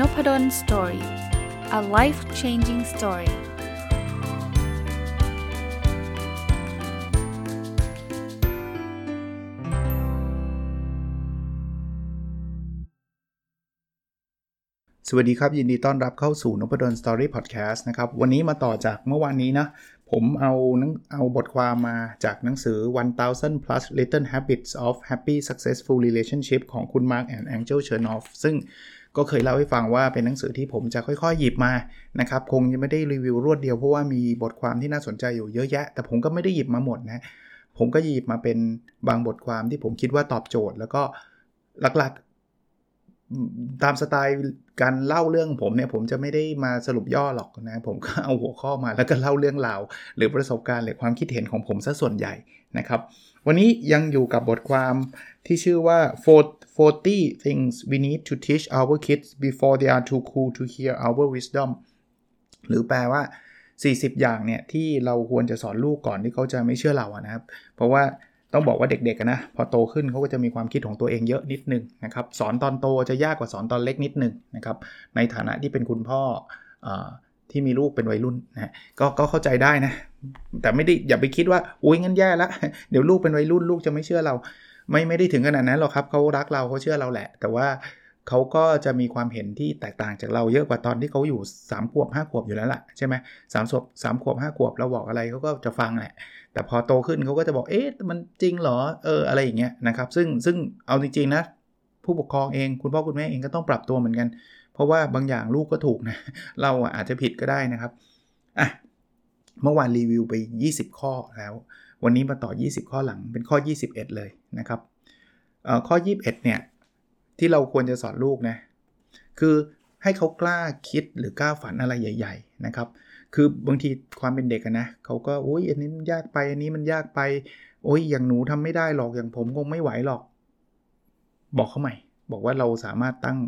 นพด ล story a life changing story สวัสดีครับ ยินดีต้อนรับเข้าสู่นพดล story podcast นะครับ วันนี้มาต่อจากเมื่อวานนี้นะ ผมเอาเอาบทความมาจากหนังสือ 1000 plus little habits of happy successful relationship ของคุณ Mark and Angel Chernoff ซึ่ง ก็เคยเล่าให้ฟังว่าเป็นหนังสือที่ผมจะค่อยๆ หยิบมานะครับ คงจะไม่ได้รีวิวรวดเดียวเพราะว่ามีบทความที่น่าสนใจอยู่เยอะแยะ แต่ผมก็ไม่ได้หยิบมาหมดนะผมก็หยิบมาเป็นบางบทความที่ผมคิดว่าตอบโจทย์ แล้วก็หลักๆ ตามสไตล์การเล่าเรื่องผมเนี่ยผมจะไม่ได้มาสรุปย่อหรอกนะผมก็เอาหัวข้อมาแล้วก็เล่าเรื่องราว หรือประสบการณ์หรือความคิดเห็นของผมซะส่วนใหญ่นะครับ วันนี้ยังอยู่กับบทความที่ชื่อว่า 40 things we need to teach our kids before they are too cool to hear our wisdom หรือแปลว่า 40 อย่างเนี่ยที่เราควรจะสอนลูกก่อนที่เขาจะไม่เชื่อเราอะนะครับ เพราะว่า ต้องบอกว่าเด็กๆนะพอโตขึ้นเขาก็จะมีความคิดของตัวเองเยอะนิดนึงนะครับสอนตอนโตจะยากกว่าสอนตอนเล็กนิดนึงนะครับในฐานะที่เป็นคุณพ่ออที่มีลูกเป็นวัยรุ่นนะกก็เข้าใจได้นะ แต่ไม่ได้อย่าไปคิดว่าอุ้ยงั้นแย่ล้วเดี๋ยวลูกเป็นวัยรุ่นลูกจะไม่เชื่อเรา ไม่ไม่ได้ถึงขนาดนั้นหรอกครับเขารักเราเขาเชื่อเราแหละ แต่ว่าเขาก็จะมีความเห็นที่แตกต่างจากเราเยอะกว่าตอนที่เขาอยู่3ขวบ5ขวบอยู่แล้วล่ะใช่ไหมสามขวบสามขวบ5ขวบเราบอกอะไรเขาก็จะฟังแหละ แต่พอโตขึ้นเขาก็จะบอกเอ๊ะมันจริงเหรอเอออะไรอย่างเงี้ยนะครับซึ่งซึ่งเอาจริงๆนะผู้ปกครองเองคุณพ่อคุณแม่เองก็ต้องปรับตัวเหมือนกัน เพราะว่าบางอย่างลูกก็ถูกนะเราอาจจะผิดก็ได้นะครับอะเมื่อวานรีวิวไป 20 ข้อแล้ว วันนี้มาต่อ 20 ข้อหลังเป็นข้อ 21 เลยนะครับข้อ 21 เนี่ย ที่เราควรจะสอนลูกนะ คือให้เขากล้าคิดหรือกล้าฝันอะไรใหญ่ ๆ นะครับ คือบางทีความเป็นเด็กนะเขาก็โอ้ยอันนี้มันยากไปอันนี้มันยากไป โอ้ยอย่างหนูทำไม่ได้หรอกอย่างผมคงไม่ไหวหรอก บอกเขาใหม่ บอกว่าเราสามารถตั้ง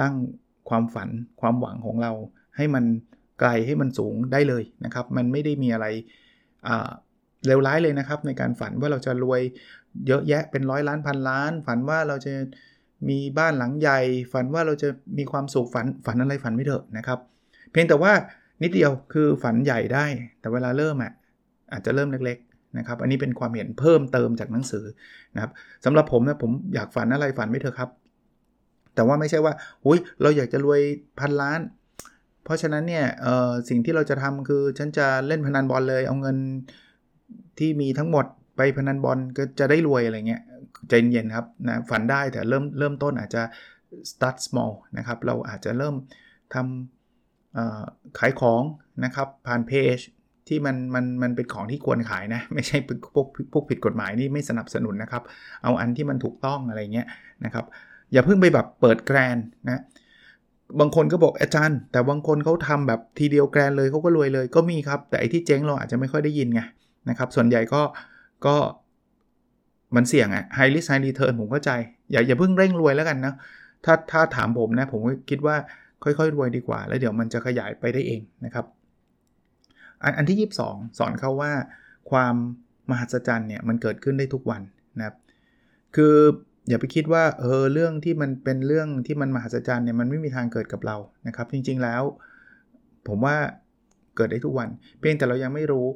ตั้งความฝันความหวังของเรา ให้มันไกลให้มันสูงได้เลยนะครับ มันไม่ได้มีอะไรเลวร้ายเลยนะครับ ในการฝันว่าเราจะรวยเยอะแยะเป็นร้อยล้านพันล้าน ฝันว่าเราจะมีบ้านหลังใหญ่ ฝันว่าเราจะมีความสุขฝันฝันอะไรฝันไม่เถอะนะครับ เพียงแต่ว่า นิดเดียวคือฝันใหญ่ได้ แต่เวลาเริ่มอะอาจจะเริ่มเล็กๆนะครับ อันนี้เป็นความเห็นเพิ่มเติมจากหนังสือนะครับสำหรับผมนะผมอยากฝันอะไรฝันไม่เถอะครับ แต่ว่าไม่ใช่ว่าอุ้ยเราอยากจะรวยพันล้าน เพราะฉะนั้นเนี่ยสิ่งที่เราจะทำคือฉันจะเล่นพนันบอลเลย เอาเงินที่มีทั้งหมดไปพนันบอลก็จะได้รวยอะไรเงี้ยใจเย็นครับนะฝันได้แต่เริ่มเริ่มต้นอาจจะ start small นะครับ เราอาจจะเริ่มทำ ขายของนะครับผ่านเพจที่มันมันมันเป็นของที่ควรขายนะ ไม่ใช่พวกพวกผิดกฎหมายนี่ไม่สนับสนุนนะครับ เอาอันที่มันถูกต้องอะไรเงี้ยนะครับ อย่าเพิ่งไปแบบเปิดแกรนนะบางคนก็บอกอาจารย์ แต่บางคนเขาทำแบบทีเดียวแกรนเลยเขาก็รวยเลยก็มีครับ แต่ไอที่เจ๊งเราอาจจะไม่ค่อยได้ยินไงนะครับ ส่วนใหญ่ก็ก็มันเสี่ยงอะ high risk high return ผมเข้าใจ อย่าอย่าเพิ่งเร่งรวยแล้วกันนะถ้าถ้าถามผมนะ ผมคิดว่า ค่อยๆ รวยดีกว่า แล้วเดี๋ยวมันจะขยายไปได้เองนะครับ อันอันที่ 22 สอนเขาว่าความมหัศจรรย์เนี่ยมันเกิดขึ้นได้ทุกวันนะครับ คืออย่าไปคิดว่าเออเรื่องที่มันเป็นเรื่องที่มันมหัศจรรย์เนี่ยมันไม่มีทางเกิดกับเรานะครับ จริงๆแล้ว ผมว่าเกิดได้ทุกวัน เพียงแต่เรายังไม่รู้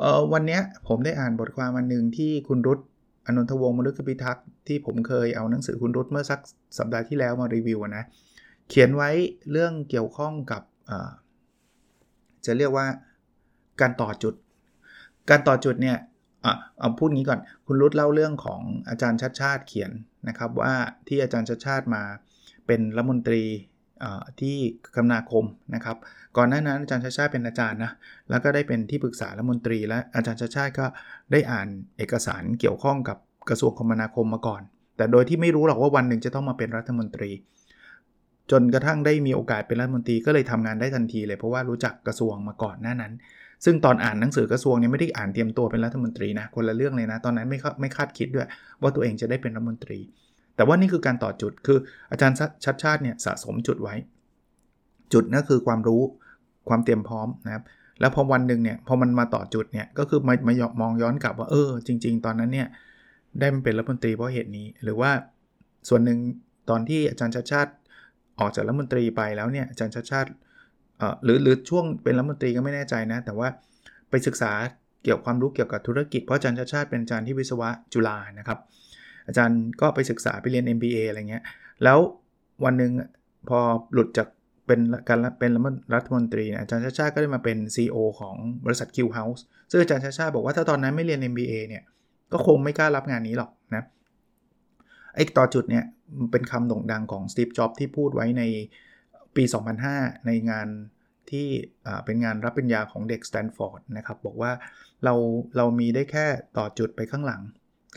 เออวันนี้ผมได้อ่านบทความวันหนึ่งที่คุณรุตอนนทวงศ์มฤคพิทักษ์ที่ผมเคยเอาหนังสือคุณรุตเมื่อสักสัปดาห์ที่แล้วมารีวิวนะ เขียนไว้เรื่องเกี่ยวข้องกับจะเรียกว่าการต่อจุด การต่อจุดเนี่ยเอาพูดงี้ก่อน คุณรุตเล่าเรื่องของอาจารย์ชัดชาติเขียนนะครับว่าที่อาจารย์ชัดชาติมาเป็นรัฐมนตรีที่คมนาคมนะครับ ก่อนหน้านั้นอาจารย์ชาชาเป็นอาจารย์นะ แล้วก็ได้เป็นที่ปรึกษารัฐมนตรี และอาจารย์ชาชาก็ได้อ่านเอกสารเกี่ยวข้องกับกระทรวงคมนาคมมาก่อน แต่โดยที่ไม่รู้หรอกว่าวันหนึ่งจะต้องมาเป็นรัฐมนตรี จนกระทั่งได้มีโอกาสเป็นรัฐมนตรีก็เลยทำงานได้ทันทีเลยเพราะว่ารู้จักกระทรวงมาก่อนหน้านั้น ซึ่งตอนอ่านหนังสือกระทรวงเนี่ยไม่ได้อ่านเตรียมตัวเป็นรัฐมนตรีนะคนละเรื่องเลยนะตอนนั้นไม่ไม่คาดคิดด้วย ว่าตัวเองจะได้เป็นรัฐมนตรี แต่ว่านี่คือการต่อจุดคืออาจารย์ชัดชาติเนี่ยสะสมจุดไว้ จุดนั่นคือความรู้ความเตรียมพร้อมนะครับแล้วพอวันหนึ่งเนี่ยพอมันมาต่อจุดเนี่ยก็คือมามามองย้อนกลับว่าเออจริง ๆ ตอนนั้นเนี่ยได้มันเป็นรัฐมนตรีเพราะเหตุนี้ หรือว่าส่วนหนึ่งตอนที่อาจารย์ชาติชาติ ออกจากรัฐมนตรีไปแล้วเนี่ยอาจารย์ชาติชาติหรือหรือช่วงเป็นรัฐมนตรีก็ไม่แน่ใจนะ แต่ว่าไปศึกษาเกี่ยวความรู้เกี่ยวกับธุรกิจเพราะอาจารย์ชาติชาติเป็นอาจารย์ที่วิศวะจุฬานะครับ อาจารย์ก็ไปศึกษาไปเรียน MBA อะไรเงี้ยแล้ววันหนึ่งพอหลุดจากเป็นการเป็นรัฐมนตรีอาจารย์ชาชาก็ได้มาเป็น CEO ของบริษัท Q House ซึ่งอาจารย์ชาชาบอกว่าถ้าตอนนั้นไม่เรียน MBA เนี่ย ก็คงไม่กล้ารับงานนี้หรอกนะ ไอ้ต่อจุดเนี่ยเป็นคำโด่งดังของสตีฟจ็อบที่พูดไว้ในปี 2005 ในงานที่เป็นงานรับปริญญาของเด็กสแตนฟอร์ดนะครับ บอกว่าเราเรามีได้แค่ต่อจุดไปข้างหลัง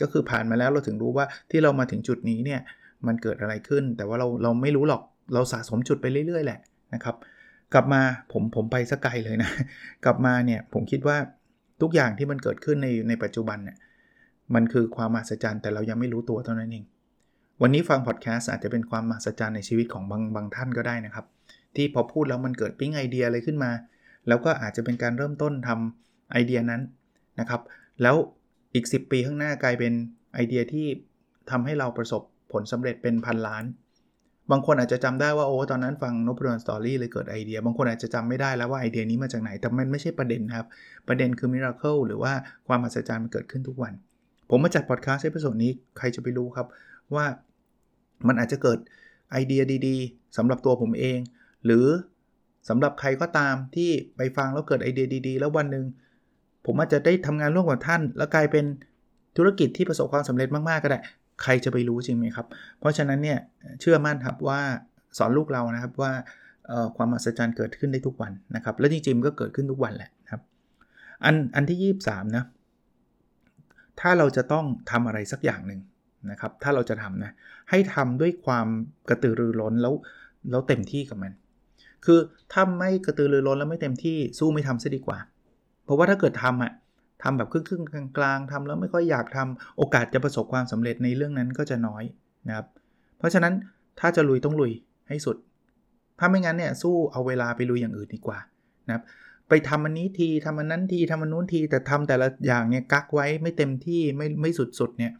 ก็คือผ่านมาแล้วเราถึงรู้ว่าที่เรามาถึงจุดนี้เนี่ยมันเกิดอะไรขึ้น แต่ว่าเราเราไม่รู้หรอกเราสะสมจุดไปเรื่อยๆ แหละนะครับ กลับมาผมผมไปสกไกลเลยนะ กลับมาเนี่ยผมคิดว่าทุกอย่างที่มันเกิดขึ้นในในปัจจุบันเนี่ยมันคือความมหัศจรรย์แต่เรายังไม่รู้ตัวเท่านั้นเอง วันนี้ฟังพอดแคสต์อาจจะเป็นความมหัศจรรย์ในชีวิตของบางบางท่านก็ได้นะครับ ที่พอพูดแล้วมันเกิดปิ้งไอเดียอะไรขึ้นมา แล้วก็อาจจะเป็นการเริ่มต้นทำไอเดียนั้นนะครับ แล้วอีก 10 ปีข้างหน้ากลายเป็นไอเดียที่ทำให้เราประสบผลสำเร็จเป็นพันล้าน บางคนอาจจะจำได้ว่าโอ้ตอนนั้นฟังนพดล story เลยเกิดไอเดีย บางคนอาจจะจำไม่ได้แล้วว่าไอเดียนี้มาจากไหน แต่มันไม่ใช่ประเด็นครับ ประเด็นคือ miracle หรือว่าความมหัศจรรย์มันเกิดขึ้นทุกวัน ผมมาจัดพอดแคสต์ในประสดนี้ใครจะไปรู้ครับว่า มันอาจจะเกิดไอเดียดีๆสำหรับตัวผมเอง หรือสำหรับใครก็ตามที่ไปฟังแล้วเกิดไอเดียดีๆ แล้ววันหนึ่งผมอาจจะได้ทำงานร่วมกับท่าน แล้วกลายเป็นธุรกิจที่ประสบความสำเร็จมากๆก็ได้ ใครจะไปรู้จริงไหมครับ เพราะฉะนั้นเนี่ยเชื่อมั่นครับว่าสอนลูกเรานะครับว่าความมหัศจรรย์เกิดขึ้นได้ทุกวันนะครับ และจริงๆก็เกิดขึ้นทุกวันแหละครับอันอันที่ 23นะถ้าเราจะต้องทำอะไรสักอย่างหนึ่ง นะครับ ถ้าเราจะทำนะ ให้ทำด้วยความกระตือรือร้นแล้วแล้วเต็มที่กับมัน คือถ้าไม่กระตือรือร้นแล้วไม่เต็มที่สู้ไม่ทำซะดีกว่า เพราะว่าถ้าเกิดทำอะทำแบบครึ่งๆกลางๆทำแล้วไม่ค่อยอยากทำโอกาสจะประสบความสำเร็จในเรื่องนั้นก็จะน้อยนะครับ เพราะฉะนั้นถ้าจะลุยต้องลุยให้สุด ถ้าไม่งั้นเนี่ยสู้เอาเวลาไปลุยอย่างอื่นดีกว่านะครับไปทำอันนี้ทีทำอันนั้นทีทำอันนู้นทีแต่ทำแต่ละอย่างเนี่ยกักไว้ไม่เต็มที่ไม่ไม่สุดๆเนี่ย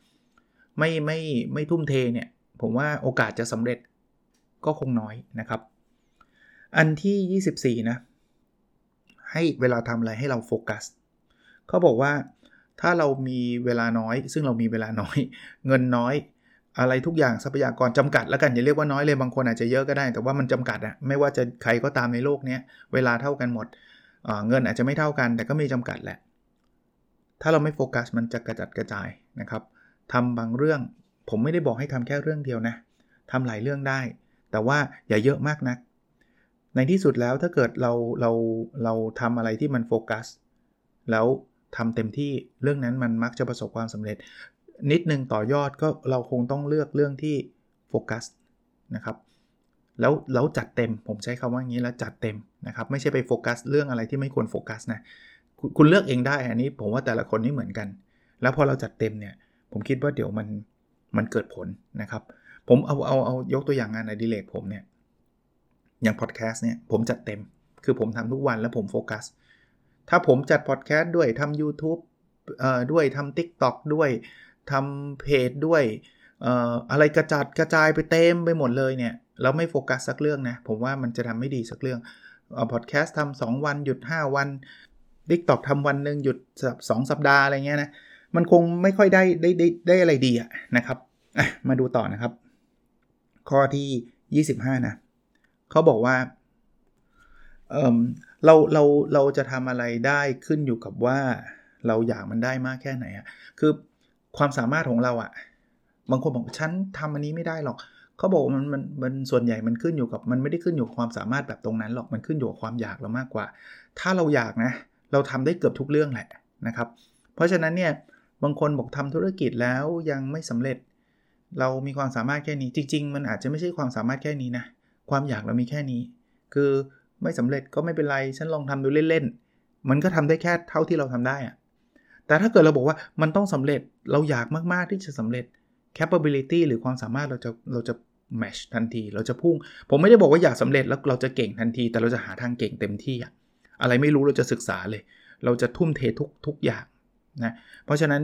ไม่ไม่ไม่ทุ่มเทเนี่ย ผมว่าโอกาสจะสำเร็จก็คงน้อยนะครับ อันที่ 24 นะ ให้เวลาทำอะไรให้เราโฟกัสเขาบอกว่าถ้าเรามีเวลาน้อย ซึ่งเรามีเวลาน้อย เงินน้อย อะไรทุกอย่างทรัพยากรจำกัดแล้วกันอย่าเรียกว่าน้อยเลยบางคนอาจจะเยอะก็ได้ แต่ว่ามันจำกัดอะไม่ว่าจะใครก็ตามในโลกนี้เวลาเท่ากันหมดเงินอาจจะไม่เท่ากัน แต่ก็มีจำกัดแหละ ถ้าเราไม่โฟกัสมันจะกระจัดกระจายนะครับ ทำบางเรื่อง ผมไม่ได้บอกให้ทำแค่เรื่องเดียวนะทำหลายเรื่องได้ แต่ว่าอย่าเยอะมากนะัก ในที่สุดแล้วถ้าเกิดเราเราเราทำอะไรที่มันโฟกัส แล้วทำเต็มที่เรื่องนั้นมันมักจะประสบความสำเร็จ นิดนึงต่อยอดก็เราคงต้องเลือกเรื่องที่โฟกัสนะครับแล้วแล้วจัดเต็มผมใช้คำว่างี้แล้วจัดเต็มนะครับไม่ใช่ไปโฟกัสเรื่องอะไรที่ไม่ควรโฟกัสนะคุณเลือกเองได้อันนี้ผมว่าแต่ละคนนี่เหมือนกัน แล้วพอเราจัดเต็มเนี่ย ผมคิดว่าเดี๋ยวมันมันเกิดผลนะครับ ผมเอาเอาเอายกตัวอย่างงานอดิเรกผมเนี่ย อย่างพอดแคสต์เนี่ยผมจัดเต็ม คือผมทำทุกวันแล้วผมโฟกัส ถ้าผมจัดพอดแคสต์ด้วยทำ YouTube เอ่อด้วยทำ TikTok ด้วยทำเพจด้วยเอ่ออะไรกระจัดกระจายไปเต็มไปหมดเลยเนี่ยเราไม่โฟกัสสักเรื่องนะ ผมว่ามันจะทำไม่ดีสักเรื่องเอาพอดแคสต์ทำสวันหยุด 5 วัน TikTok ทำวันหนึ่งหยุดสองสัปดาห์อะไรเงี้ยนะ มันคงไม่ค่อยได้ได้ได้ได้อะไรดีอะนะครับะมาดูต่อนะครับ ข้อที่ 25 นะเขาบอกว่าเออเราเราเราจะทำอะไรได้ขึ้นอยู่กับว่าเราอยากมันได้มากแค่ไหนอะคือความสามารถของเราอะบางคนบอกฉันทำอันนี้ไม่ได้หรอกเขาบอกมันมันมันส่วนใหญ่มันขึ้นอยู่กับมันไม่ได้ขึ้นอยู่กับความสามารถแบบตรงนั้นหรอกมันขึ้นอยู่กับความอยากเรามากกว่า ถ้าเราอยากนะ เราทำได้เกือบทุกเรื่องแหละนะครับ เพราะฉะนั้นเนี่ย บางคนบอกทำธุรกิจแล้วยังไม่สำเร็จ เรามีความสามารถแค่นี้จริง ๆ มันอาจจะไม่ใช่ความสามารถแค่นี้นะ ความอยากเรามีแค่นี้ คือไม่สำเร็จก็ไม่เป็นไร ฉันลองทำดูเล่นๆ มันก็ทำได้แค่เท่าที่เราทำได้อะแต่ถ้าเกิดเราบอกว่ามันต้องสำเร็จเราอยากมากๆที่จะสำเร็จ capability หรือความสามารถเราจะเราจะ match ทันที เราจะพุ่ง ผมไม่ได้บอกว่าอยากสำเร็จแล้วเราจะเก่งทันที แต่เราจะหาทางเก่งเต็มที่อะอะไรไม่รู้เราจะศึกษาเลย เราจะทุ่มเททุกทุกอย่าง นะเพราะฉะนั้น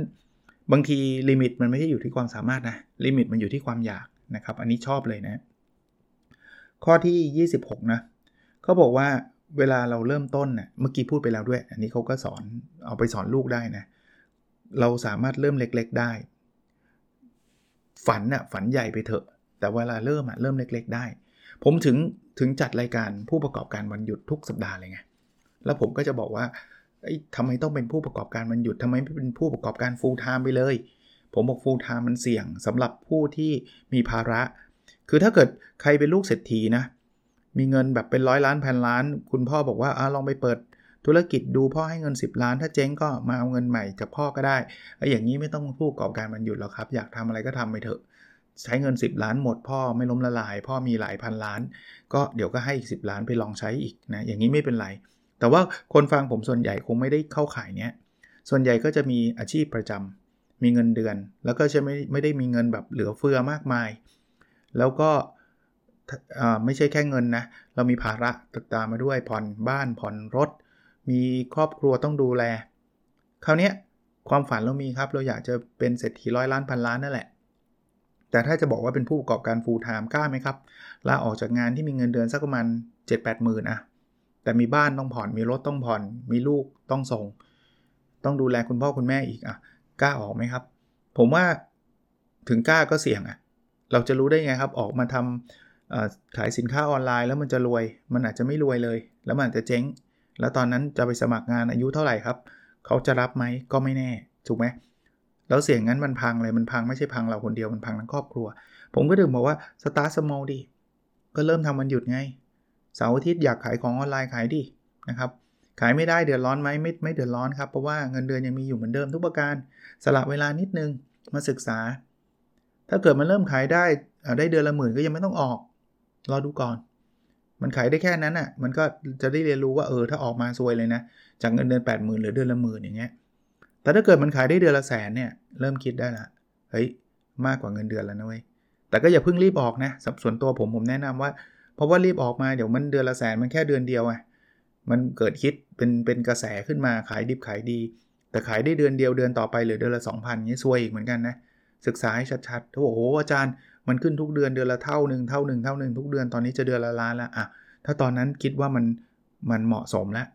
บางที limit มันไม่ใช่อยู่ที่ความสามารถนะ limit มันอยู่ที่ความอยากนะครับ อันนี้ชอบเลยนะ ข้อที่ 26 นะเขาบอกว่าเวลาเราเริ่มต้นเนะ่ยเมื่อกี้พูดไปแล้วด้วย อันนี้เขาก็สอนเอาไปสอนลูกได้นะ เราสามารถเริ่มเล็กๆได้ ฝันอะ่ะฝันใหญ่ไปเถอะ แต่เวลาเริ่มอะ่ะเริ่มเล็ก ๆ ได้ ผมถึงถึงจัดรายการผู้ประกอบการวันหยุดทุกสัปดาห์เลยไงแล้วผมก็จะบอกว่า ทำไมต้องเป็นผู้ประกอบการวันหยุดทำไมไม่เป็นผู้ประกอบการ full time ไปเลย ผมบอก full time มันเสี่ยงสำหรับผู้ที่มีภาระ คือถ้าเกิดใครเป็นลูกเศรษฐีนะ มีเงินแบบเป็นร้อยล้านพันล้าน คุณพ่อบอกว่าอลองไปเปิดธุรกิจดูพ่อให้เงิน 10 ล้าน ถ้าเจ๊งก็มาเอาเงินใหม่จากพ่อก็ได้ไอ้อย่างนี้ไม่ต้องผู้ประกอบการมันหยุดแล้วครับ อยากทำอะไรก็ทำไปเถอะ ใช้เงิน 10 ล้านหมดพ่อไม่ล้มละลาย พ่อมีหลายพันล้าน ก็เดี๋ยวก็ให้อีก 10 ล้านไปลองใช้อีกนะอย่างนี้ไม่เป็นไร แต่ว่าคนฟังผมส่วนใหญ่คงไม่ได้เข้าขายเนี้ย ส่วนใหญ่ก็จะมีอาชีพประจำมีเงินเดือน แล้วก็จะไม่ไม่ได้มีเงินแบบเหลือเฟือมากมาย แล้วก็ไม่ใช่แค่เงินนะ เรามีภาระติดตามมาด้วยผ่อนบ้านผ่อนรถ มีครอบครัวต้องดูแล คราวนี้ความฝันเรามีครับ เราอยากจะเป็นเศรษฐีร้อยล้านพันล้านนั่นแหละ แต่ถ้าจะบอกว่าเป็นผู้ประกอบการฟูลไทม์กล้าไหมครับ ลาออกจากงานที่มีเงินเดือนสักประมาณ 7-8หมื่นอะ แต่มีบ้านต้องผ่อน มีรถต้องผ่อน มีลูกต้องส่ง ต้องดูแลคุณพ่อคุณแม่อีกอะกล้าออกไหมครับ ผมว่าถึงกล้าก็เสี่ยงอะเราจะรู้ได้ไงครับออกมาทำขายสินค้าออนไลน์แล้วมันจะรวย มันอาจจะไม่รวยเลย แล้วมันอาจจะเจ๊ง แล้วตอนนั้นจะไปสมัครงานอายุเท่าไหร่ครับเขาจะรับไหมก็ไม่แน่ถูกไหมแล้วเสียงงั้นมันพังเลยมันพังไม่ใช่พังเราคนเดียวมันพังทั้งครอบครัว ผมก็ถึงบอกว่าสตาร์ทสมอลดีก็เริ่มทำมันหยุดไง เสาร์อาทิตย์อยากขายของออนไลน์ขายดินะครับ ขายไม่ได้เดือดร้อนไหมไม่ไม่เดือดร้อนครับ เพราะว่าเงินเดือนยังมีอยู่เหมือนเดิมทุกประการ สละเวลานิดนึงมาศึกษา ถ้าเกิดมันเริ่มขายได้ได้เดือนละหมื่นก็ยังไม่ต้องออก รอดูก่อน มันขายได้แค่นั้นอะ่ะ มันก็จะได้เรียนรู้ว่าเออถ้าออกมาซวยเลยนะ จากเงินเดือน 8 0 0 0 0หรือเดือนละหมื่นอย่างเงี้ย แต่ถ้าเกิดมันขายได้เดือนละแสนเนี่ยเริ่มคิดได้ละเฮ้ยมากกว่าเงินเดือนแล้วนะเว้ยแต่ก็อย่าเพิ่งรีบออกนะส่วนตัวผมผมแนะนำว่า เพราะว่ารีบออกมาเดี๋ยวมันเดือนละแสนมันแค่เดือนเดียวไงมันเกิดคิดเป็นเป็นกระแสขึ้นมาขายดิบขายดี แต่ขายได้เดือนเดียวเดือนต่อไปหรือเดือนละ 2,000งี้ซวยอีกเหมือนกันนะศึกษาให้ชัดๆโอ้โหอาจารย์มันขึ้นทุกเดือนเดือนละเท่าหนึ่งเท่าหนึ่งเท่าหนึ่งทุกเดือนตอนนี้จะเดือนละล้านล้วอะถ้าตอนนั้นคิดว่ามันมันเหมาะสมแล้ว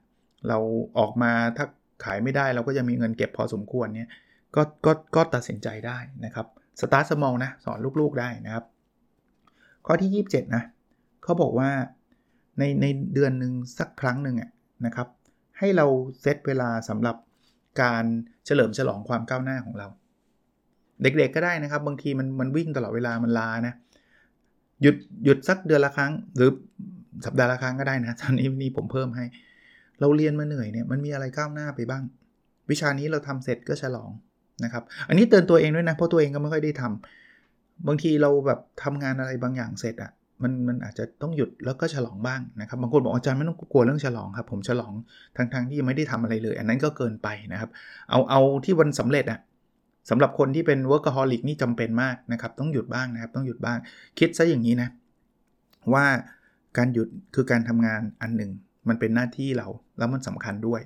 เราออกมาถ้าขายไม่ได้เราก็จะมีเงินเก็บพอสมควรเนี่ยก็ก็ก็ตัดสินใจได้นะครับสตาร์ทสมองนะสอนลูกๆได้นะครับ ข้อที่ 27 นะ เขาบอกว่าในในเดือนหนึ่งสักครั้งหนึ่งนะครับ ให้เราเซตเวลาสำหรับการเฉลิมฉลองความก้าวหน้าของเรา เด็กๆก็ได้นะครับ บางทีมันมันวิ่งตลอดเวลามันลานะหยุดหยุดสักเดือนละครั้ง หรือสัปดาห์ละครั้งก็ได้นะตอนนี้นี่ผมเพิ่มให้ เราเรียนมาเหนื่อยเนี่ยมันมีอะไรก้าวหน้าไปบ้าง วิชานี้เราทำเสร็จก็ฉลองนะครับอันนี้เตือนตัวเองด้วยนะเพราะตัวเองก็ไม่ค่อยได้ทำบางทีเราแบบทำงานอะไรบางอย่างเสร็จอะ มันมันอาจจะต้องหยุดแล้วก็ฉลองบ้างนะครับบางคนบอกอาจารย์ไม่ต้องกลัวเรื่องฉลองครับ ผมฉลองทั้งๆทที่ยังไม่ได้ทำอะไรเลย อันนั้นก็เกินไปนะครับ เอาเอาที่วันสำเร็จอะสำหรับคนที่เป็น workaholic นี่จำเป็นมากนะครับต้องหยุดบ้างนะครับต้องหยุดบ้าง คิดซะอย่างนี้นะว่าการหยุดคือการทำงานอันหนึ่ง มันเป็นหน้าที่เราแล้วมันสำคัญด้วย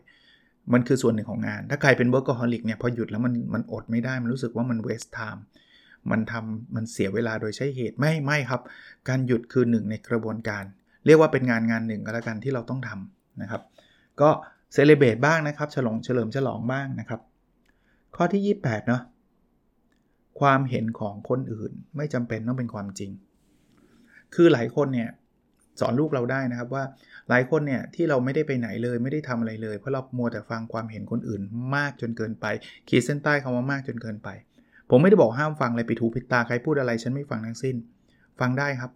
มันคือส่วนหนึ่งของงาน ถ้าใครเป็น workaholic เนี่ยพอหยุดแล้วมันมันอดไม่ได้มันรู้สึกว่ามัน waste time มันทำมันเสียเวลาโดยใช้เหตุไม่ไม่ครับ การหยุดคือหนึ่งในกระบวนการ เรียกว่าเป็นงานงานหนึ่งก็แล้วกันที่เราต้องทำนะครับ ก็เซเลเบตบ้างนะครับฉลองเฉลิมฉลองบ้างนะครับ ข้อที่ 28เนาะความเห็นของคนอื่นไม่จำเป็นต้องเป็นความจริง คือหลายคนเนี่ยสอนลูกเราได้นะครับว่าหลายคนเนี่ยที่เราไม่ได้ไปไหนเลยไม่ได้ทำอะไรเลย เพราะเรามัวแต่ฟังความเห็นคนอื่นมากจนเกินไป ขีดเส้นใต้คำว่ามากจนเกินไป ผมไม่ได้บอกห้ามฟังเลยไปถูพิดตาใครพูดอะไรฉันไม่ฟังทั้งสิ้น ฟังได้ครับ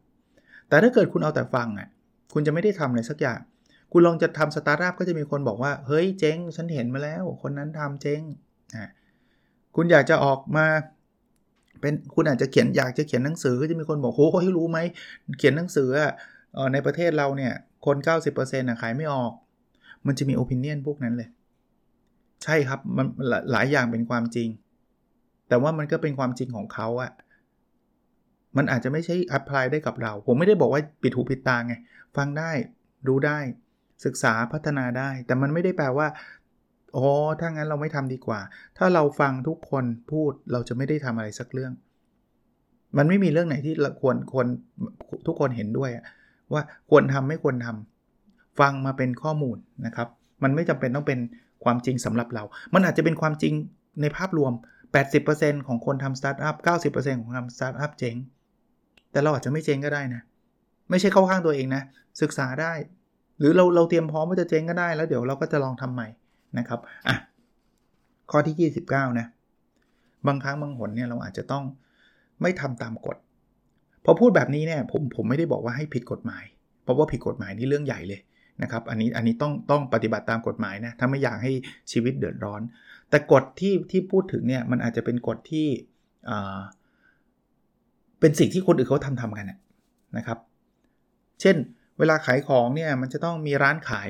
แต่ถ้าเกิดคุณเอาแต่ฟังอะคุณจะไม่ได้ทำอะไรสักอย่าง คุณลองจะทำสตาร์ทอัพก็จะมีคนบอกว่า เฮ้ยเจ๊ง ฉันเห็นมาแล้ว คนนั้นทำเจ๊งอ่าคุณอยากจะออกมา เป็นคุณอาจจะเขียนอยากจะเขียนหนังสือก็จะมีคนบอกโอ้ให้รู้ไหมเขียนหนังสืออะในประเทศเราเนี่ย คน 90%อะขายไม่ออก มันจะมี opinion พวกนั้นเลย ใช่ครับมันหลายอย่างเป็นความจริง แต่ว่ามันก็เป็นความจริงของเขาอะมันอาจจะไม่ใช่ apply ได้กับเรา ผมไม่ได้บอกว่าปิดหูปิดตาไง ฟังได้รู้ได้ศึกษาพัฒนาได้ แต่มันไม่ได้แปลว่าอ๋อถ้างั้นเราไม่ทำดีกว่า ถ้าเราฟังทุกคนพูดเราจะไม่ได้ทำอะไรสักเรื่อง มันไม่มีเรื่องไหนที่ควรควรทุกคนเห็นด้วยว่าควรทำไม่ควรทำฟังมาเป็นข้อมูลนะครับ มันไม่จำเป็นต้องเป็นความจริงสำหรับเรา มันอาจจะเป็นความจริงในภาพรวม 80%ของคนทำสตาร์ทอัพ 90%ของทำสตาร์ทอัพเจ๊ง แต่เราอาจจะไม่เจ๊งก็ได้นะ ไม่ใช่เข้าข้างตัวเองนะ ศึกษาได้ หรือเราเราเตรียมพร้อมว่าจะเจ๊งก็ได้ แล้วเดี๋ยวเราก็จะลองทำใหม่นะครับ อะ ข้อที่ 29 นะ บางครั้งบางหนเนี่ยเราอาจจะต้องไม่ทำตามกฎ พอพูดแบบนี้เนี่ยผมผมไม่ได้บอกว่าให้ผิดกฎหมาย เพราะว่าผิดกฎหมายนี่เรื่องใหญ่เลยนะครับ อันนี้อันนี้ต้องต้องปฏิบัติตามกฎหมายนะ ถ้าไม่อยากให้ชีวิตเดือดร้อน แต่กฎที่ที่พูดถึงเนี่ยมันอาจจะเป็นกฎที่เป็นสิ่งที่คนอื่นเขาทำทำกันนะครับ เช่น เวลาขายของเนี่ยมันจะต้องมีร้านขาย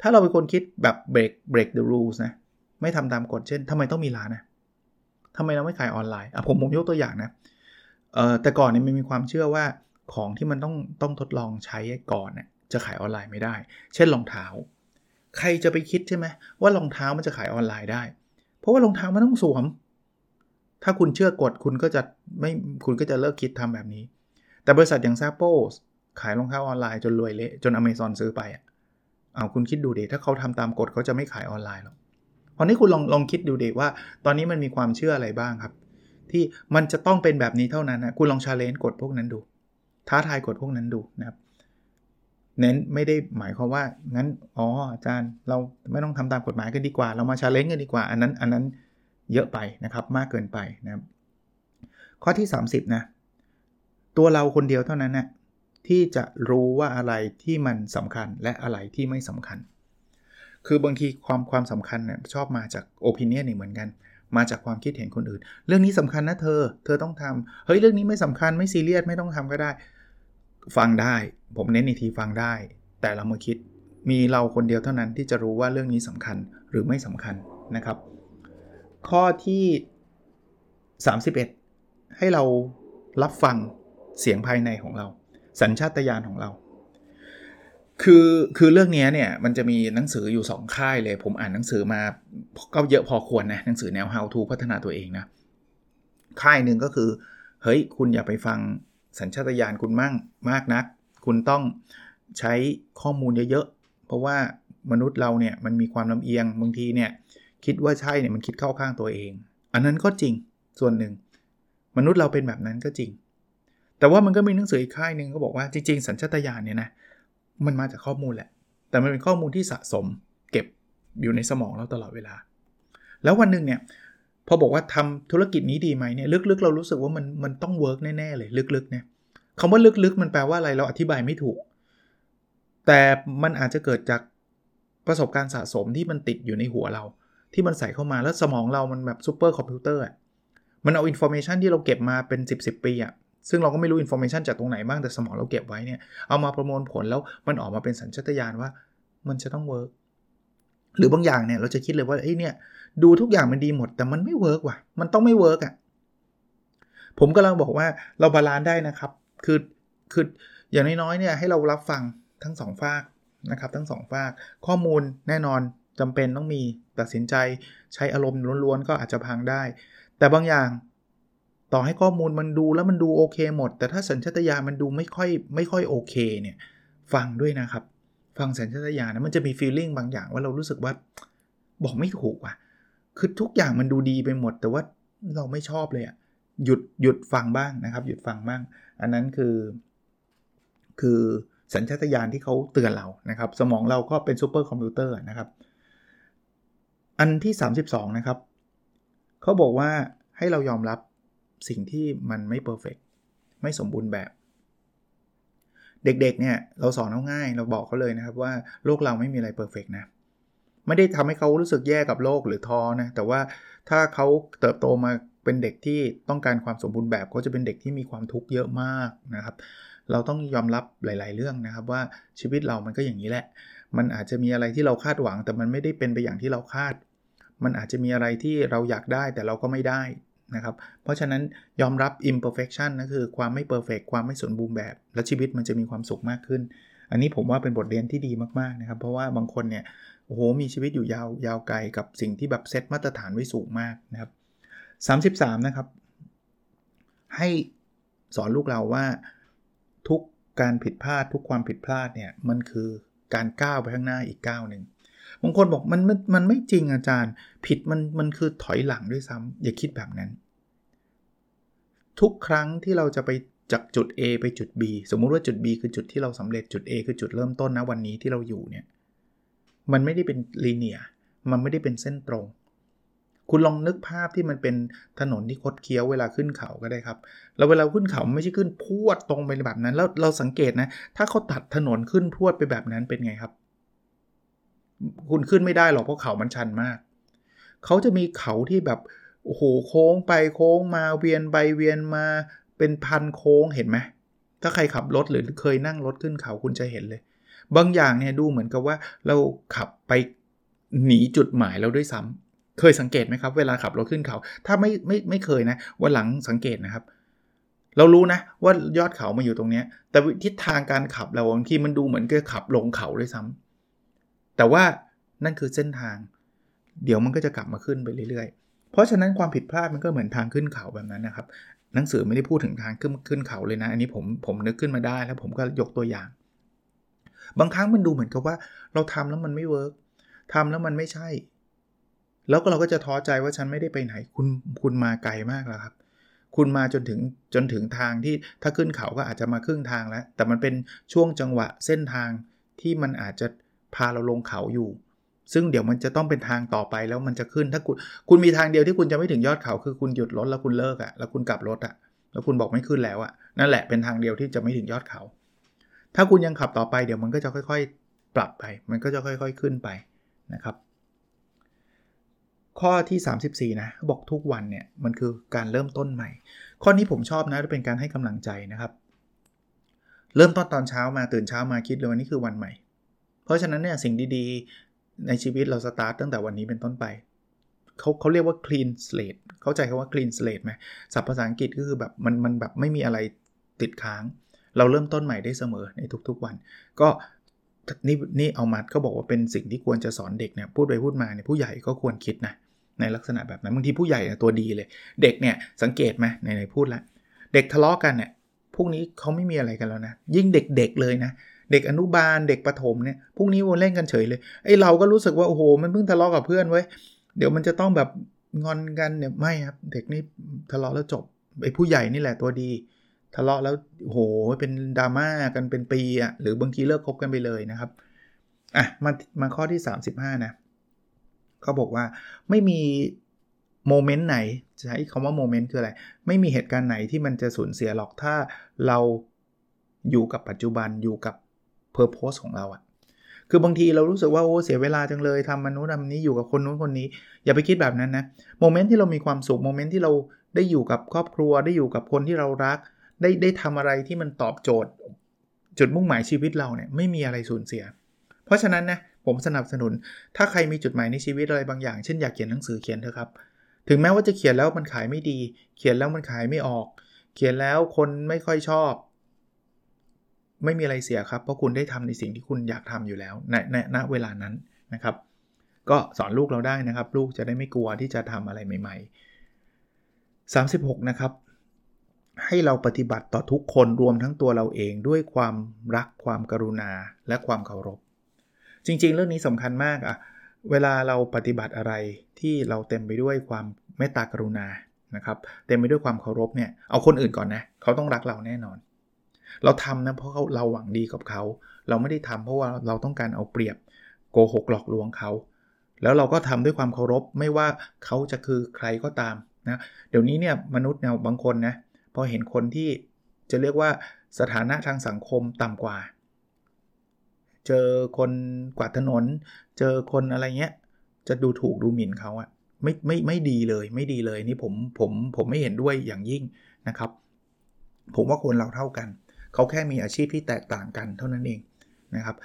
ถ้าเราเป็นคนคิดแบบ break break the rules นะ ไม่ทำตามกฎ เช่นทำไมต้องมีร้านนะทำไมเราไม่ขายออนไลน์อะผมผมยกตัวอย่างนะแต่ก่อนเนี่ยมันมีความเชื่อว่าของที่มันต้องต้องทดลองใช้ก่อนเนี่ยจะขายออนไลน์ไม่ได้ เช่นรองเท้า ใครจะไปคิดใช่ไหมว่ารองเท้ามันจะขายออนไลน์ได้ เพราะว่ารองเท้ามันต้องสวม ถ้าคุณเชื่อกฎคุณก็จะไม่คุณก็จะเลิกคิดทำแบบนี้ แต่บริษัทอย่าง Zappos ขายรองเท้าออนไลน์จนรวยเละจนอเมซอนซื้อไปอะเอาคุณคิดดูเดถ้าเขาทำตามกฎเขาจะไม่ขายออนไลน์หรอกตอนนี้คุณลองลองคิดดูเดว่า ตอนนี้มันมีความเชื่ออะไรบ้างครับ ที่มันจะต้องเป็นแบบนี้เท่านั้นนะคุณลอง challenge กฎพวกนั้นดู ท้าทายกฎพวกนั้นดูนะครับ เน้นไม่ได้หมายความว่างั้นอ๋ออาจารย์เราไม่ต้องทำตามกฎหมายกันดีกว่า เรามา challenge กันดีกว่า อันนั้นอันนั้นเยอะไปนะครับมากเกินไปนะครับข้อที่ 30นะตัวเราคนเดียวเท่านั้นนะที่จะรู้ว่าอะไรที่มันสำคัญและอะไรที่ไม่สำคัญ คือบางทีความความสำคัญเนี่ยชอบมาจาก opinion เหมือนกัน มาจากความคิดเห็นคนอื่น เรื่องนี้สำคัญนะเธอ เธอต้องทำเฮ้ยเรื่องนี้ไม่สำคัญไม่ซีเรียสไม่ต้องทำก็ได้ ฟังได้ ผมเน้นอีกทีฟังได้ แต่เรามาคิดมีเราคนเดียวเท่านั้นที่จะรู้ว่าเรื่องนี้สำคัญหรือไม่สำคัญนะครับ ข้อที่ 31 ให้เรารับฟังเสียงภายในของเรา สัญชาตญาณของเรา คือคือเรื่องนี้เนี่ยมันจะมีหนังสืออยู่ 2 ค่ายเลย ผมอ่านหนังสือมาก็เยอะพอควรนะหนังสือแนว how to พัฒนาตัวเองนะ ค่ายหนึ่งก็คือ เฮ้ย คุณอย่าไปฟัง สัญชาตญาณคุณมั่งมากนัก คุณต้องใช้ข้อมูลเยอะๆ เพราะว่ามนุษย์เราเนี่ยมันมีความลำเอียงบางทีเนี่ยคิดว่าใช่เนี่ยมันคิดเข้าข้างตัวเอง อันนั้นก็จริงส่วนหนึ่ง มนุษย์เราเป็นแบบนั้นก็จริง แต่ว่ามันก็มีหนังสืออีกค่ายหนึ่งก็บอกว่าจริง ๆ สัญชาตญาณเนี่ยนะมันมาจากข้อมูลแหละ แต่มันเป็นข้อมูลที่สะสม เก็บอยู่ในสมองเราตลอดเวลา แล้ววันหนึ่งเนี่ย พอบอกว่าทำธุรกิจนี้ดีไหมเนี่ยลึกๆ เรารู้สึกว่ามันมันต้อง work แน่ๆเลยลึกๆเนี่ยคำว่าลึกๆ มันแปลว่าอะไรเราอธิบายไม่ถูก แต่มันอาจจะเกิดจากประสบการณ์สะสมที่มันติดอยู่ในหัวเรา ที่มันใส่เข้ามาแล้วสมองเรามันแบบ supercomputer อะมันเอา information ที่เราเก็บมาเป็น 10ๆ ปีอะซึ่งเราก็ไม่รู้ information จากตรงไหนบ้างแต่สมองเราเก็บไว้เนี่ยเอามาประมวลผลแล้วมันออกมาเป็นสัญชาตญาณว่า มันจะต้อง work หรือบางอย่างเนี่ยเราจะคิดเลยว่าไอ้เนี่ยดูทุกอย่างมันดีหมด แต่มันไม่ work ว่ะ มันต้องไม่เวิร์กอะ ผมกำลังบอกว่าเรา balance ได้นะครับ คือคืออย่างน้อยๆเนี่ยให้เรารับฟังทั้งสองฟากนะครับ ทั้งสองฟากข้อมูลแน่นอนจำเป็นต้องมีตัดสินใจใช้อารมณ์ล้วนๆก็อาจจะพังได้ แต่บางอย่างต่อให้ข้อมูลมันดูแล้วมันดูโอเคหมด แต่ถ้าสัญชาตญาณมันดูไม่ค่อยไม่ค่อยโอเคเนี่ย ฟังด้วยนะครับ ฟังสัญชาตญาณนะมันจะมี feeling บางอย่างว่าเรารู้สึกว่าบอกไม่ถูกว่ะ คือทุกอย่างมันดูดีไปหมด แต่ว่าเราไม่ชอบเลยอะหยุดหยุดฟังบ้างนะครับ หยุดฟังบ้าง อันนั้นคือ คือสัญชาตญาณที่เขาเตือนเรานะครับ สมองเราก็เป็น supercomputer นะครับ อันที่ 32 นะครับเขาบอกว่าให้เรายอมรับสิ่งที่มันไม่ perfect ไม่สมบูรณ์แบบ เด็กๆเนี่ยเราสอนเขาง่ายเราบอกเขาเลยนะครับว่าโลกเราไม่มีอะไร perfect นะไม่ได้ทำให้เขารู้สึกแย่กับโลกหรือท้อนะแต่ว่าถ้าเขาเติบโตมาเป็นเด็กที่ต้องการความสมบูรณ์แบบเขาจะเป็นเด็กที่มีความทุกข์เยอะมากนะครับ เราต้องยอมรับหลาย ๆ เรื่องนะครับว่าชีวิตเรามันก็อย่างนี้แหละ มันอาจจะมีอะไรที่เราคาดหวัง แต่มันไม่ได้เป็นไปอย่างที่เราคาด มันอาจจะมีอะไรที่เราอยากได้แต่เราก็ไม่ได้ นะครับ เพราะฉะนั้นยอมรับ imperfection นะคือความไม่ perfect ความไม่สมบูรณ์แบบ และชีวิตมันจะมีความสุขมากขึ้น อันนี้ผมว่าเป็นบทเรียนที่ดีมากๆนะครับ เพราะว่าบางคนเนี่ยโอ้โหมีชีวิตอยู่ยาวยาวไกลกับสิ่งที่แบบเซตมาตรฐานไว้สูงมากนะครับ 33 นะครับ ให้สอนลูกเราว่าทุกการผิดพลาดทุกความผิดพลาดเนี่ยมันคือการก้าวไปข้างหน้าอีกก้าวหนึ่งบางคนบอกมันมันมันไม่จริงอาจารย์ ผิดมันมันคือถอยหลังด้วยซ้ำอย่าคิดแบบนั้น ทุกครั้งที่เราจะไปจากจุด A ไปจุด B สมมุติว่าจุด B คือจุดที่เราสำเร็จจุด A คือจุดเริ่มต้นนะวันนี้ที่เราอยู่เนี่ย มันไม่ได้เป็นลีเนียมันไม่ได้เป็นเส้นตรง คุณลองนึกภาพที่มันเป็นถนนที่คดเคี้ยวเวลาขึ้นเขาก็ได้ครับ แล้วเวลาขึ้นเขาไม่ใช่ขึ้นพวดตรงไปแบบนั้น แล้วเราสังเกตนะ ถ้าเขาตัดถนนขึ้นพวดไปแบบนั้นเป็นไงครับ คุณขึ้นไม่ได้หรอกเพราะเขามันชันมาก เขาจะมีเขาที่แบบ โอ้โหโค้งไปโค้งมาเวียนไปเวียนมาเป็นพันโค้งเห็นไหมถ้าใครขับรถหรือเคยนั่งรถขึ้นเขาคุณจะเห็นเลย บางอย่างเนี่ยดูเหมือนกับว่าเราขับไปหนีจุดหมายเราด้วยซ้ำเคยสังเกตไหมครับ เวลาขับรถขึ้นเขา ถ้าไม่ไม่ไม่เคยนะวันหลังสังเกตนะครับ เรารู้นะว่ายอดเขามาอยู่ตรงนี้แต่ทิศทางการขับเราบางทีมันดูเหมือนกับขับลงเขาด้วยซ้ำแต่ว่านั่นคือเส้นทาง เดี๋ยวมันก็จะกลับมาขึ้นไปเรื่อยๆ เพราะฉะนั้นความผิดพลาดมันก็เหมือนทางขึ้นเขาแบบนั้นนะครับ หนังสือไม่ได้พูดถึงทางขึ้นขึ้นเขาเลยนะ อันนี้ผมผมนึกขึ้นมาได้แล้วผมก็ยกตัวอย่าง บางครั้งมันดูเหมือนกับว่าเราทำแล้วมันไม่เวิร์กทำแล้วมันไม่ใช่ แล้วก็เราก็จะท้อใจว่าฉันไม่ได้ไปไหน คุณคุณมาไกลมากแล้วครับ คุณมาจนถึงจนถึงทางที่ถ้าขึ้นเขาก็อาจจะมาครึ่งทางแล้ว แต่มันเป็นช่วงจังหวะเส้นทางที่มันอาจจะพาเราลงเขาอยู่ ซึ่งเดี๋ยวมันจะต้องเป็นทางต่อไปแล้วมันจะขึ้นถ้าคุณคุณมีทางเดียวที่คุณจะไม่ถึงยอดเขาคือคุณหยุดรถแล้วคุณเลิกอะ่ะแล้วคุณกลับรถอะ่ะแล้วคุณบอกไม่ขึ้นแล้วอะ่ะนั่นแหละเป็นทางเดียวที่จะไม่ถึงยอดเขา ถ้าคุณยังขับต่อไปเดี๋ยวมันก็จะค่อยๆ ปรับไป มันก็จะค่อย ๆขึ้นไปนะครับ ข้อที่ 34 นะบอกทุกวันเนี่ยมันคือการเริ่มต้นใหม่ ข้อนี้ผมชอบนะเป็นการให้กำลังใจนะครับเริ่มต้นตอนเช้ามาตื่นเช้ามาคิดเลยวันนี้คือวันใหม่ เพราะฉะนั้นเนี่ยสิ่งดีๆ ในชีวิตเราสตาร์ตตั้งแต่วันนี้เป็นต้นไปเขาเขาเรียกว่า clean slate เข้าใจคำว่า clean slate ไหมศัพท์ภาษาอังกฤษก็คือแบบมันมันแบบไม่มีอะไรติดค้าง เราเริ่มต้นใหม่ได้เสมอในทุกๆวัน ก็นี่นี่เอามาก็บอกว่าเป็นสิ่งที่ควรจะสอนเด็กเนี่ยพูดไปพูดมาเนี่ยผู้ใหญ่ก็ควรคิดนะในลักษณะแบบนั้นบางทีผู้ใหญ่ตัวดีเลย เด็กเนี่ยสังเกตไหมไหนๆพูดแล้วเด็กทะเลาะกันเนี่ยพวกนี้เขาไม่มีอะไรกันแล้วนะ ยิ่งเด็กๆเลยนะ เด็กอนุบาลเด็กประถมเนี่ยพวกนี้วนเล่นกันเฉยเลยไอ้เราก็รู้สึกว่าโอ้โหมันเพิ่งทะเลาะกับเพื่อนไว้เดี๋ยวมันจะต้องแบบงอนกันเนี่ยไม่ครับเด็กนี่ทะเลาะแล้วจบไอ้ผู้ใหญ่นี่แหละตัวดี ทะเลาะแล้วโหเป็นดราม่ากันเป็นปีอะ่ะหรือบางทีเลิกคบกันไปเลยนะครับอะมามาข้อที่ 35 นะเขาบอกว่าไม่มีโมเมนต์ไหนใช้คำว่าโมเมนต์คืออะไร ไม่มีเหตุการณ์ไหนที่มันจะสูญเสียหรอกถ้าเราอยู่กับปัจจุบันอยู่กับ เพอร์โพสของเราอะคือบางทีเรารู้สึกว่าโอ้เสียเวลาจังเลยทำมนุษย์ทำนี้อยู่กับคนนู้นคนนี้ อย่าไปคิดแบบนั้นนะโมเมนต์ที่เรามีความสุขโมเมนต์ที่เราได้อยู่กับครอบครัวได้อยู่กับคนที่เรารัก ได้ได้ทำอะไรที่มันตอบโจทย์ จุดมุ่งหมายชีวิตเราเนี่ยไม่มีอะไรสูญเสีย เพราะฉะนั้นนะผมสนับสนุน ถ้าใครมีจุดหมายในชีวิตอะไรบางอย่าง เช่นอยากเขียนหนังสือเขียนเถอะครับ ถึงแม้ว่าจะเขียนแล้วมันขายไม่ดี เขียนแล้วมันขายไม่ออก เขียนแล้วคนไม่ค่อยชอบ ไม่มีอะไรเสียครับ เพราะคุณได้ทำในสิ่งที่คุณอยากทำอยู่แล้วในในณเวลานั้นนะครับ ก็สอนลูกเราได้นะครับ ลูกจะได้ไม่กลัวที่จะทำอะไรใหม่ ๆ 36 นะครับ ให้เราปฏิบัติต่อทุกคนรวมทั้งตัวเราเองด้วยความรักความกรุณาและความเคารพ จริง ๆ เรื่องนี้สำคัญมากอะเวลาเราปฏิบัติอะไรที่เราเต็มไปด้วยความเมตตากรุณานะครับ เต็มไปด้วยความเคารพเนี่ยเอาคนอื่นก่อนนะเขาต้องรักเราแน่นอน เราทำนะเพราะเขาเราหวังดีกับเขา เราไม่ได้ทำเพราะว่าเราต้องการเอาเปรียบโกหกหลอกลวงเขา แล้วเราก็ทำด้วยความเคารพไม่ว่าเขาจะคือใครก็ตามนะเดี๋ยวนี้เนี่ยมนุษย์เนี่ยบางคนนะพอเห็นคนที่จะเรียกว่าสถานะทางสังคมต่ำกว่า เจอคนกวาดถนน เจอคนอะไรเงี้ย จะดูถูกดูหมิ่นเขาอะไม่ไม่ไม่ดีเลยไม่ดีเลยนี่ผมผมผมไม่เห็นด้วยอย่างยิ่งนะครับ ผมว่าคนเราเท่ากัน เขาแค่มีอาชีพที่แตกต่างกันเท่านั้นเองนะครับ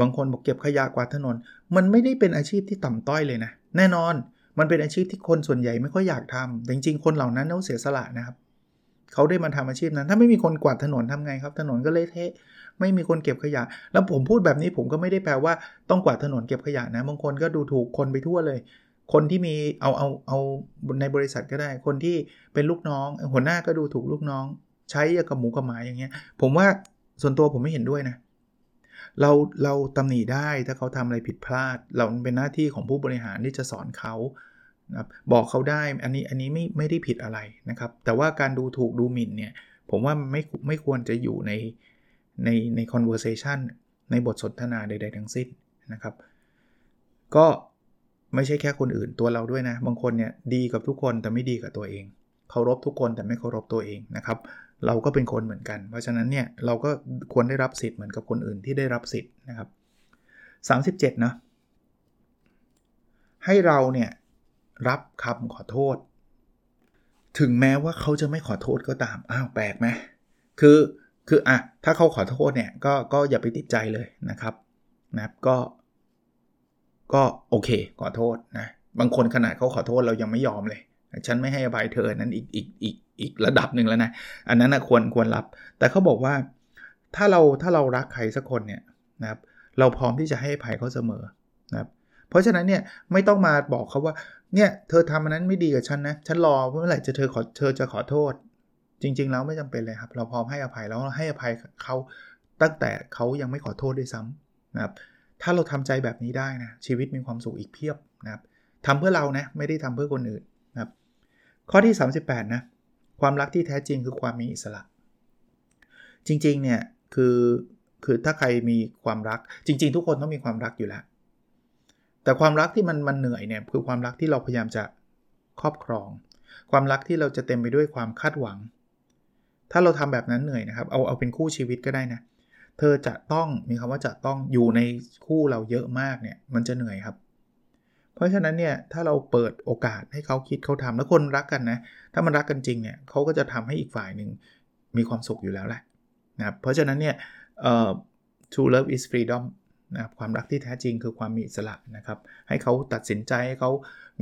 บางคนบอกเก็บขยะกวาดถนน มันไม่ได้เป็นอาชีพที่ต่ำต้อยเลยนะ แน่นอนมันเป็นอาชีพที่คนส่วนใหญ่ไม่ค่อยอยากทำแต่จริงๆ คนเหล่านั้นเขาเสียสละนะครับเขาได้มาทำอาชีพนั้น ถ้าไม่มีคนกวาดถนนทำไงครับ ถนนก็เละเทะ ไม่มีคนเก็บขยะ แล้วผมพูดแบบนี้ผมก็ไม่ได้แปลว่าต้องกวาดถนนเก็บขยะนะ บางคนก็ดูถูกคนไปทั่วเลย คนที่มีเอาเอาเอาในบริษัทก็ได้ คนที่เป็นลูกน้อง หัวหน้าก็ดูถูกลูกน้อง ใช้กับหมูกับหมาอย่างเงี้ย ผมว่าส่วนตัวผมไม่เห็นด้วยนะ เราเราตำหนิได้ถ้าเขาทำอะไรผิดพลาด เราเป็นหน้าที่ของผู้บริหารที่จะสอนเขานะบอกเขาได้อันนี้อันนี้ไม่ไม่ได้ผิดอะไรนะครับ แต่ว่าการดูถูกดูหมิ่นเนี่ย ผมว่าไม่ไม่ควรจะอยู่ในในใน conversation ในบทสนทนาใด ๆ ทั้งสิ้นนะครับ ก็ไม่ใช่แค่คนอื่นตัวเราด้วยนะ บางคนเนี่ยดีกับทุกคนแต่ไม่ดีกับตัวเอง เคารพทุกคนแต่ไม่เคารพตัวเองนะครับ เราก็เป็นคนเหมือนกัน เพราะฉะนั้นเนี่ยเราก็ควรได้รับสิทธิ์เหมือนกับคนอื่นที่ได้รับสิทธิ์นะครับ 37นะให้เราเนี่ยรับคำขอโทษ ถึงแม้ว่าเขาจะไม่ขอโทษก็ตามอ้าวแปลกไหมคือคืออะถ้าเขาขอโทษเนี่ยก็ก็อย่าไปติดใจเลยนะครับนะก็ก็โอเคขอโทษนะบางคนขนาดเขาขอโทษเรายังไม่ยอมเลย ฉันไม่ให้อภัยเธอนั้นอีกอีกอีกอีกระดับหนึ่งแล้วนะ อันนั้นนะควรควรรับ แต่เขาบอกว่าถ้าเราถ้าเรารักใครสักคนเนี่ยนะครับเราพร้อมที่จะให้อภัยเขาเสมอนะครับเพราะฉะนั้นเนี่ยไม่ต้องมาบอกเขาว่าเนี่ยเธอทำอันนั้นไม่ดีกับฉันนะฉันรอเมื่อไหร่จะเธอขอเธอจะขอโทษ จริง ๆ แล้วไม่จำเป็นเลยครับ เราพร้อมให้อภัยแล้วให้อภัยเขาตั้งแต่เขายังไม่ขอโทษด้วยซ้ำนะครับถ้าเราทำใจแบบนี้ได้นะชีวิตมีความสุขอีกเพียบนะครับทำเพื่อเรานะไม่ได้ทำเพื่อคนอื่น ข้อที่ 38 นะ ความรักที่แท้จริงคือความมีอิสระ จริงๆ เนี่ย คือ คือถ้าใครมีความรัก จริง ๆ ทุกคนต้องมีความรักอยู่แล้ว แต่ความรักที่มันมันเหนื่อยเนี่ย คือความรักที่เราพยายามจะครอบครอง ความรักที่เราจะเต็มไปด้วยความคาดหวัง ถ้าเราทำแบบนั้นเหนื่อยนะครับ เอา เอาเป็นคู่ชีวิตก็ได้นะ เธอจะต้อง มีคำว่าจะต้องอยู่ในคู่เราเยอะมากเนี่ย มันจะเหนื่อยครับ เพราะฉะนั้นเนี่ยถ้าเราเปิดโอกาสให้เขาคิดเขาทำแล้วคนรักกันนะถ้ามันรักกันจริงเนี่ยเขาก็จะทำให้อีกฝ่ายหนึ่งมีความสุขอยู่แล้วแหละนะครับเพราะฉะนั้นเนี่ย true love is freedom นะครับความรักที่แท้จริงคือความมีอิสระนะครับ ให้เขาตัดสินใจให้เขา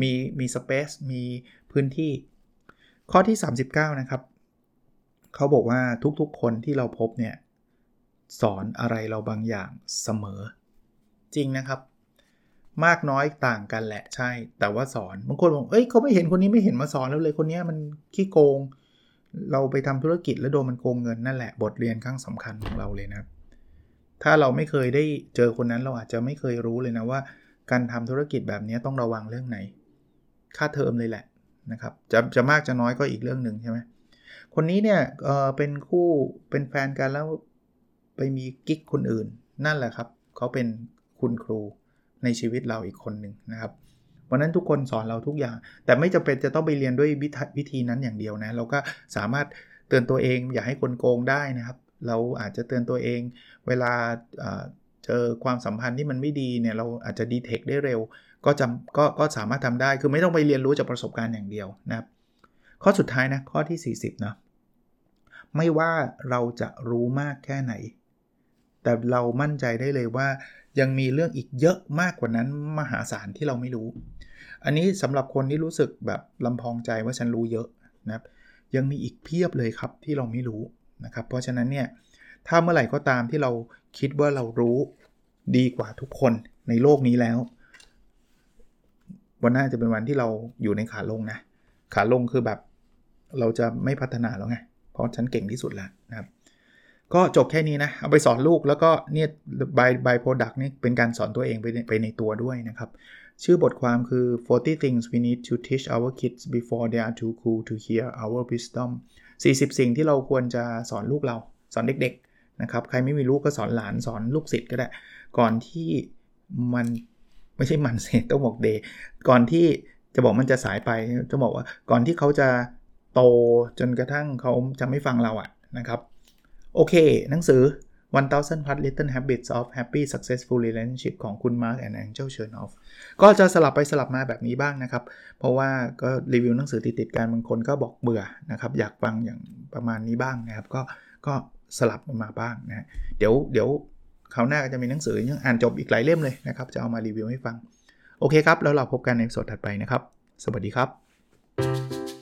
มีมีสเปซมีพื้นที่ ข้อที่ 39 นะครับเขาบอกว่าทุกๆคนที่เราพบเนี่ยสอนอะไรเราบางอย่างเสมอ จริงนะครับ มากน้อยต่างกันแหละใช่ แต่ว่าสอนบางคนบอกเอ้ยเขาไม่เห็นคนนี้ไม่เห็นมาสอนแล้วเลยคนนี้มันขี้โกง เราไปทำธุรกิจแล้วโดนมันโกงเงินนั่นแหละบทเรียนครั้งสำคัญของเราเลยนะครับ ถ้าเราไม่เคยได้เจอคนนั้นเราอาจจะไม่เคยรู้เลยนะว่า การทำธุรกิจแบบนี้ต้องระวังเรื่องไหน ค่าเทอมเลยแหละนะครับจะจะมากจะน้อยก็อีกเรื่องหนึ่งใช่ไหมคนนี้เนี่ยเออเป็นคู่เป็นแฟนกันแล้วไปมีกิ๊กคนอื่นนั่นแหละครับเขาเป็นคุณครู ในชีวิตเราอีกคนหนึ่งนะครับวันนั้นทุกคนสอนเราทุกอย่าง แต่ไม่จำเป็นจะต้องไปเรียนด้วยวิธีนั้นอย่างเดียวนะ เราก็สามารถเตือนตัวเองอย่าให้คนโกงได้นะครับ เราอาจจะเตือนตัวเอง เวลาเจอความสัมพันธ์ที่มันไม่ดีเนี่ยเราอาจจะดีเทคได้เร็ว ก็จำก็ก็สามารถทำได้คือไม่ต้องไปเรียนรู้จากประสบการณ์อย่างเดียวนะครับ ข้อสุดท้ายนะข้อที่ 40นะไม่ว่าเราจะรู้มากแค่ไหน แต่เรามั่นใจได้เลยว่า ยังมีเรื่องอีกเยอะมากกว่านั้นมหาศาลที่เราไม่รู้ อันนี้สำหรับคนที่รู้สึกแบบลำพองใจว่าฉันรู้เยอะนะครับยังมีอีกเพียบเลยครับที่เราไม่รู้นะครับ เพราะฉะนั้นเนี่ยถ้าเมื่อไหร่ก็ตามที่เราคิดว่าเรารู้ดีกว่าทุกคนในโลกนี้แล้ว วันหน้าจะเป็นวันที่เราอยู่ในขาลงนะ ขาลงคือแบบเราจะไม่พัฒนาแล้วไง เพราะฉันเก่งที่สุดแล้วนะครับ ก็จบแค่นี้นะ เอาไปสอนลูกแล้วก็เนี่ย by by-product นี่เป็นการสอนตัวเองไปไปในตัวด้วยนะครับ ชื่อบทความคือ 40 things we need to teach our kids before they are too cool to hear our wisdom 40 สิ่งที่เราควรจะสอนลูกเรา สอนเด็กๆนะครับ ใครไม่มีลูกก็สอนหลานสอนลูกศิษย์ก็ได้ ก่อนที่มันไม่ใช่มันเสต้องบอกเดย์ก่อนที่จะบอกมันจะสายไปจะบอกว่าก่อนที่เขาจะโตจนกระทั่งเขาจะไม่ฟังเราอะนะครับ โอเค หนังสือ 1000 plus little habits of happy successful relationship ของคุณ Mark and Angel Chernoff ก็จะสลับไปสลับมาแบบนี้บ้างนะครับ เพราะว่าก็รีวิวหนังสือติดๆกันบางคนก็บอกเบื่อนะครับ อยากฟังอย่างประมาณนี้บ้างนะครับ ก็ก็สลับมาบ้างนะเดี๋ยวเดี๋ยวคราวหน้าก็จะมีหนังสือยังอ่านจบอีกหลายเล่มเลยนะครับ จะเอามารีวิวให้ฟัง โอเคครับ แล้วเราพบกันในสดถัดไปนะครับ สวัสดีครับ